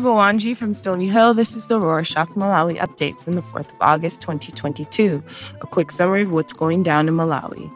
Bawanji from Stony Hill. This is the Rorshok Malawi update from the 4th of August 2022. A quick summary of what's going down in Malawi.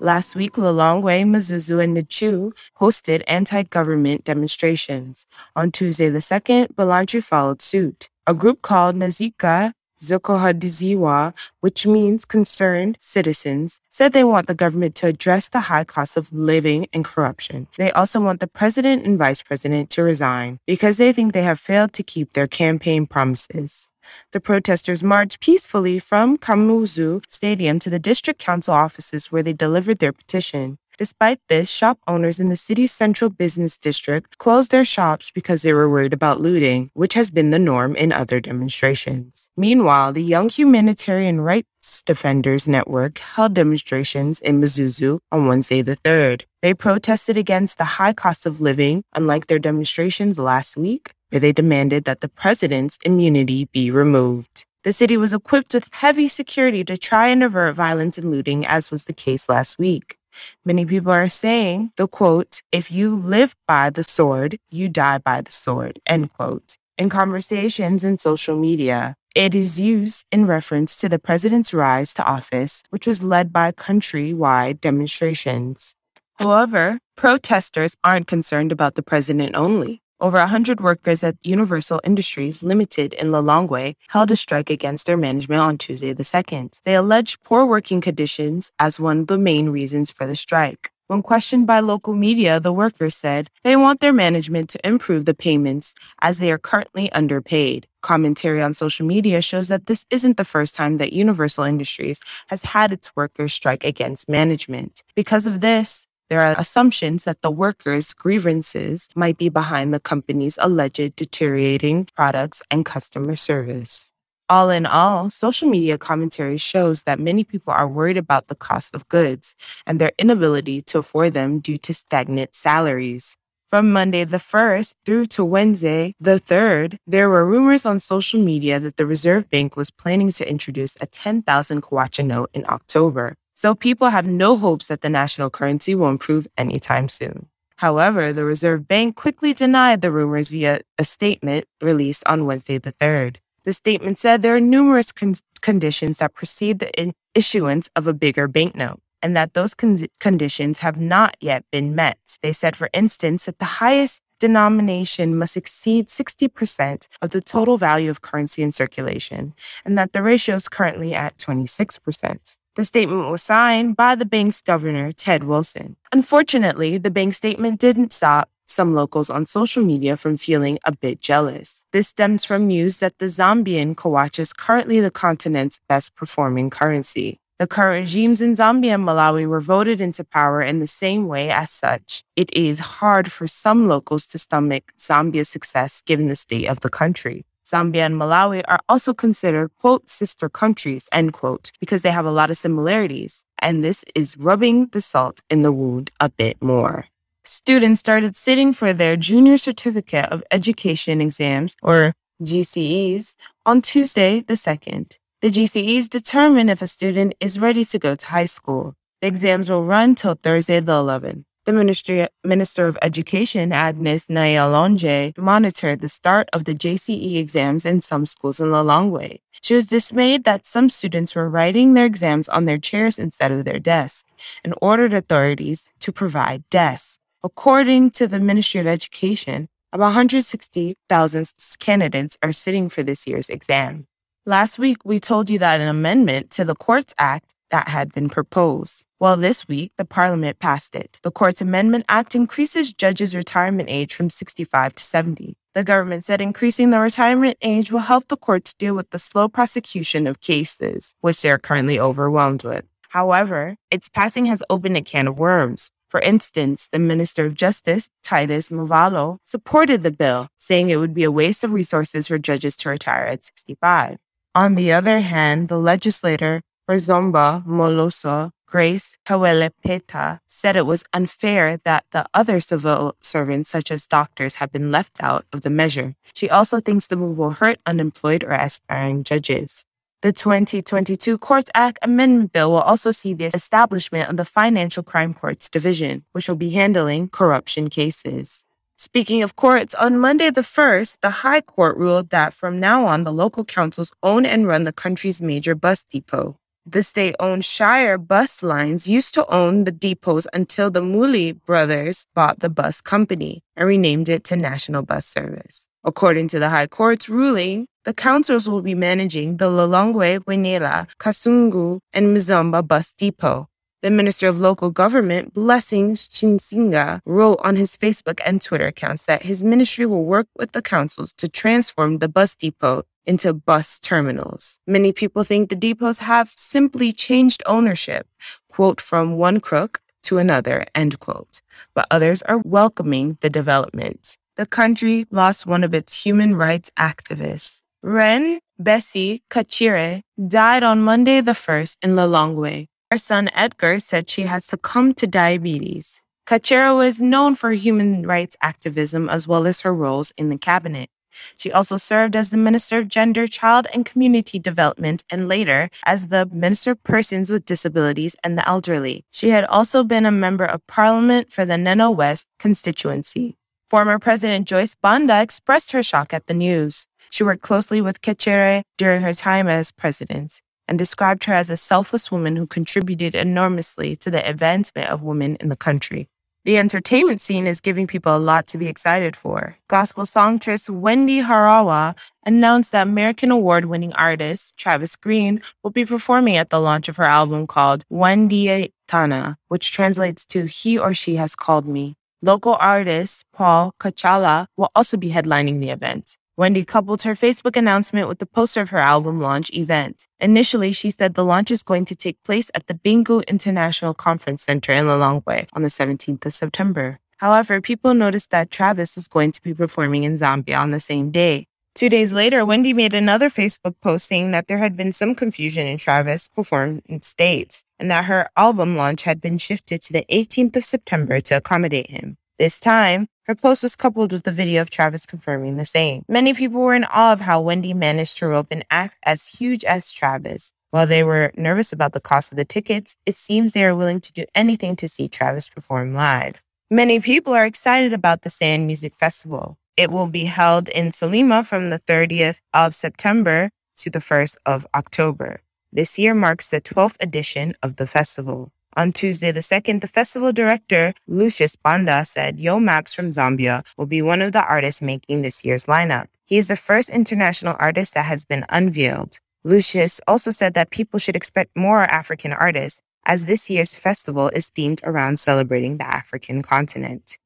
Last week, Lilongwe, Mzuzu, and Ntcheu hosted anti-government demonstrations. On Tuesday the 2nd, Blantyre followed suit. A group called Nazika Zokohadiziwa, which means concerned citizens, said they want the government to address the high cost of living and corruption. They also want the president and vice president to resign because they think they have failed to keep their campaign promises. The protesters marched peacefully from Kamuzu Stadium to the district council offices where they delivered their petition. Despite this, shop owners in the city's central business district closed their shops because they were worried about looting, which has been the norm in other demonstrations. Meanwhile, the Young Humanitarian Rights Defenders Network held demonstrations in Mzuzu on Wednesday the 3rd. They protested against the high cost of living, unlike their demonstrations last week, where they demanded that the president's immunity be removed. The city was equipped with heavy security to try and avert violence and looting, as was the case last week. Many people are saying the quote, if you live by the sword, you die by the sword, end quote. In conversations and social media, it is used in reference to the president's rise to office, which was led by country-wide demonstrations. However, protesters aren't concerned about the president only. Over 100 workers at Universal Industries Limited in Lilongwe held a strike against their management on Tuesday the 2nd. They alleged poor working conditions as one of the main reasons for the strike. When questioned by local media, the workers said they want their management to improve the payments as they are currently underpaid. Commentary on social media shows that this isn't the first time that Universal Industries has had its workers strike against management. Because of this, there are assumptions that the workers' grievances might be behind the company's alleged deteriorating products and customer service. All in all, social media commentary shows that many people are worried about the cost of goods and their inability to afford them due to stagnant salaries. From Monday the 1st through to Wednesday the 3rd, there were rumors on social media that the Reserve Bank was planning to introduce a 10,000 kwacha note in October. So people have no hopes that the national currency will improve anytime soon. However, the Reserve Bank quickly denied the rumors via a statement released on Wednesday the 3rd. The statement said there are numerous con- conditions that precede the in- issuance of a bigger banknote and that those con- conditions have not yet been met. They said, for instance, that the highest denomination must exceed 60% of the total value of currency in circulation and that the ratio is currently at 26%. The statement was signed by the bank's governor, Ted Wilson. Unfortunately, the bank statement didn't stop some locals on social media from feeling a bit jealous. This stems from news that the Zambian kwacha is currently the continent's best performing currency. The current regimes in Zambia and Malawi were voted into power in the same way as such. It is hard for some locals to stomach Zambia's success given the state of the country. Zambia and Malawi are also considered, quote, sister countries, end quote, because they have a lot of similarities. And this is rubbing the salt in the wound a bit more. Students started sitting for their Junior Certificate of Education exams, or JCEs, on Tuesday the 2nd. The JCEs determine if a student is ready to go to high school. The exams will run till Thursday the 11th. The Ministry, Minister of Education, Agnes NyaLonje, monitored the start of the JCE exams in some schools in Lilongwe. She was dismayed that some students were writing their exams on their chairs instead of their desks and ordered authorities to provide desks. According to the Ministry of Education, about 160,000 candidates are sitting for this year's exam. Last week, we told you that an amendment to the Courts Act that had been proposed. Well, this week, the Parliament passed it. The Courts Amendment Act increases judges' retirement age from 65 to 70. The government said increasing the retirement age will help the courts deal with the slow prosecution of cases, which they are currently overwhelmed with. However, its passing has opened a can of worms. For instance, the Minister of Justice, Titus Mvalo, supported the bill, saying it would be a waste of resources for judges to retire at 65. On the other hand, the legislator Zomba Malosa Grace Kawele Peta said it was unfair that the other civil servants, such as doctors, have been left out of the measure. She also thinks the move will hurt unemployed or aspiring judges. The 2022 Courts Act Amendment Bill will also see the establishment of the Financial Crime Courts Division, which will be handling corruption cases. Speaking of courts, on Monday the 1st, the High Court ruled that from now on, the local councils own and run the country's major bus depot. The state owned Shire bus lines used to own the depots until the Mulli brothers bought the bus company and renamed it to National Bus Service. According to the High Court's ruling, the councils will be managing the Lilongwe, Wenela, Kasungu, and Mzumba bus depot. The Minister of Local Government, Blessings Chinsinga, wrote on his Facebook and Twitter accounts that his ministry will work with the councils to transform the bus depot into bus terminals. Many people think the depots have simply changed ownership, quote, from one crook to another, end quote. But others are welcoming the development. The country lost one of its human rights activists. Reen Bessie Kachere died on Monday the 1st in Lilongwe. Her son Edgar said she had succumbed to diabetes. Kachere was known for human rights activism as well as her roles in the cabinet. She also served as the Minister of Gender, Child, and Community Development and later as the Minister of Persons with Disabilities and the Elderly. She had also been a member of Parliament for the Neno West constituency. Former President Joyce Banda expressed her shock at the news. She worked closely with Kachere during her time as president and described her as a selfless woman who contributed enormously to the advancement of women in the country. The entertainment scene is giving people a lot to be excited for. Gospel songstress Wendy Harawa announced that American award winning artist Travis Green will be performing at the launch of her album called Wendy Tana, which translates to He or She Has Called Me. Local artist Paul Kachala will also be headlining the event. Wendy coupled her Facebook announcement with the poster of her album launch event. Initially, she said the launch is going to take place at the Bingu International Conference Center in Lilongwe on the 17th of September. However, people noticed that Travis was going to be performing in Zambia on the same day. Two days later, Wendy made another Facebook post saying that there had been some confusion in Travis performing states and that her album launch had been shifted to the 18th of September to accommodate him. This time, her post was coupled with a video of Travis confirming the same. Many people were in awe of how Wendy managed to rope an act as huge as Travis. While they were nervous about the cost of the tickets, it seems they are willing to do anything to see Travis perform live. Many people are excited about the Sand Music Festival. It will be held in Salima from the 30th of September to the 1st of October. This year marks the 12th edition of the festival. On Tuesday the 2nd, the festival director, Lucius Banda, said Yo Maps from Zambia will be one of the artists making this year's lineup. He is the first international artist that has been unveiled. Lucius also said that people should expect more African artists, as this year's festival is themed around celebrating the African continent.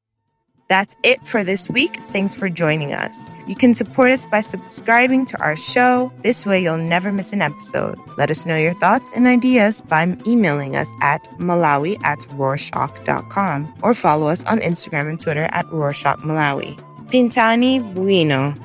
That's it for this week. Thanks for joining us. You can support us by subscribing to our show. This way, you'll never miss an episode. Let us know your thoughts and ideas by emailing us at malawi at rorshok.com or follow us on Instagram and Twitter at Malawi. Pintani Bueno.